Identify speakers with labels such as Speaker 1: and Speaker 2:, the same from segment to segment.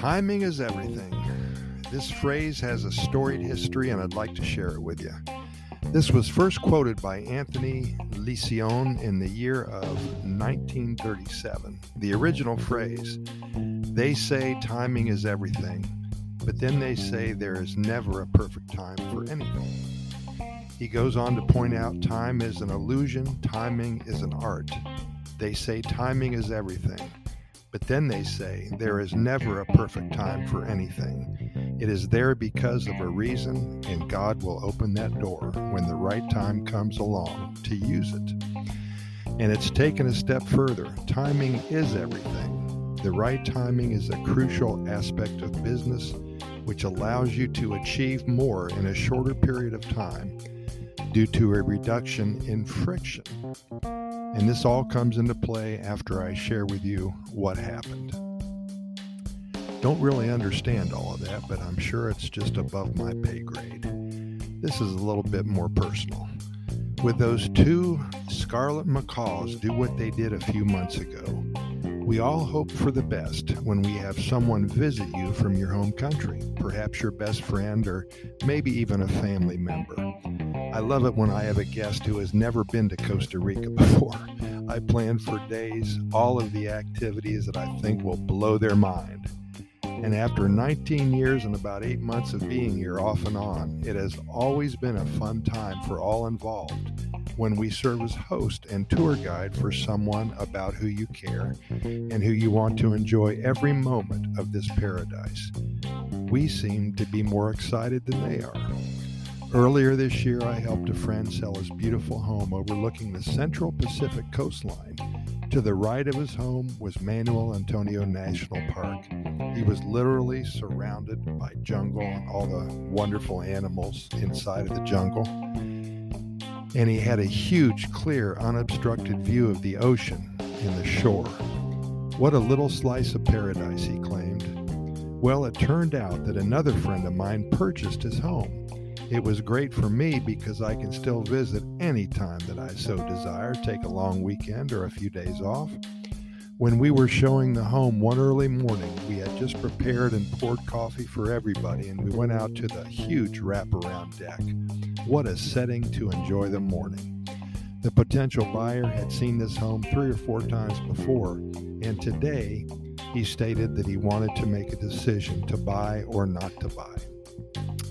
Speaker 1: Timing is everything. This phrase has a storied history, and I'd like to share it with you. This was first quoted by Anthony Lencioni in the year of 1937. The original phrase, they say timing is everything, but then they say there is never a perfect time for anything. He goes on to point out time is an illusion, timing is an art. They say timing is everything, but then they say there is never a perfect time for anything. It is there because of a reason, and God will open that door when the right time comes along to use it. And it's taken a step further. Timing is everything. The right timing is a crucial aspect of business which allows you to achieve more in a shorter period of time due to a reduction in friction. And this all comes into play after I share with you what happened. Don't really understand all of that, but I'm sure it's just above my pay grade. This is a little bit more personal. With those two scarlet macaws do what they did a few months ago, we all hope for the best when we have someone visit you from your home country, perhaps your best friend or maybe even a family member. I love it when I have a guest who has never been to Costa Rica before. I plan for days all of the activities that I think will blow their mind. And after 19 years and about eight months of being here off and on, it has always been a fun time for all involved when we serve as host and tour guide for someone about who you care and who you want to enjoy every moment of this paradise. We seem to be more excited than they are. Earlier this year, I helped a friend sell his beautiful home overlooking the central Pacific coastline. To the right of his home was Manuel Antonio National Park. He was literally surrounded by jungle and all the wonderful animals inside of the jungle and he had a huge, clear, unobstructed view of the ocean and the shore. What a little slice of paradise, he claimed. Well, it turned out that another friend of mine purchased his home. It was great for me because I can still visit any time that I so desire, take a long weekend or a few days off. When we were showing the home one early morning, we had just prepared and poured coffee for everybody, and we went out to the huge wraparound deck. What a setting to enjoy the morning. The potential buyer had seen this home three or four times before, and today he stated that he wanted to make a decision to buy or not to buy.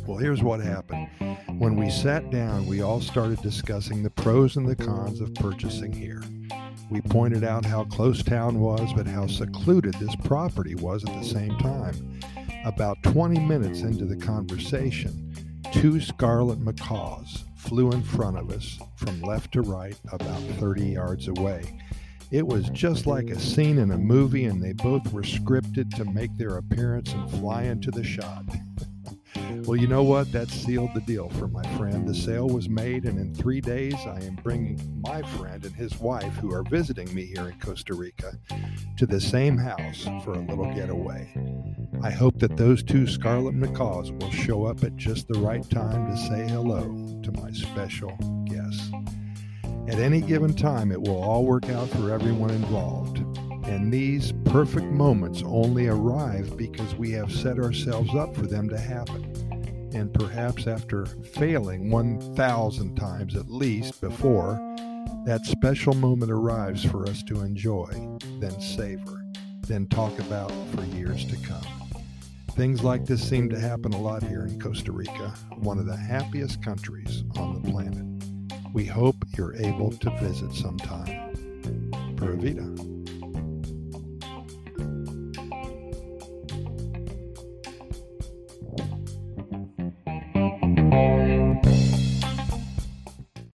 Speaker 1: Well, here's what happened. When we sat down, we all started discussing the pros and the cons of purchasing here. We pointed out how close town was, but how secluded this property was at the same time. About 20 minutes into the conversation, two scarlet macaws flew in front of us from left to right about 30 yards away. It was just like a scene in a movie, and they both were scripted to make their appearance and fly into the shot. Well, you know what? That sealed the deal for my friend. The sale was made, and in three days, I am bringing my friend and his wife, who are visiting me here in Costa Rica, to the same house for a little getaway. I hope that those two scarlet macaws will show up at just the right time to say hello to my special guests. At any given time, it will all work out for everyone involved. And these perfect moments only arrive because we have set ourselves up for them to happen. And perhaps after failing 1,000 times at least before, that special moment arrives for us to enjoy, then savor, then talk about for years to come. Things like this seem to happen a lot here in Costa Rica, one of the happiest countries on the planet. We hope you're able to visit sometime. Pura Vida.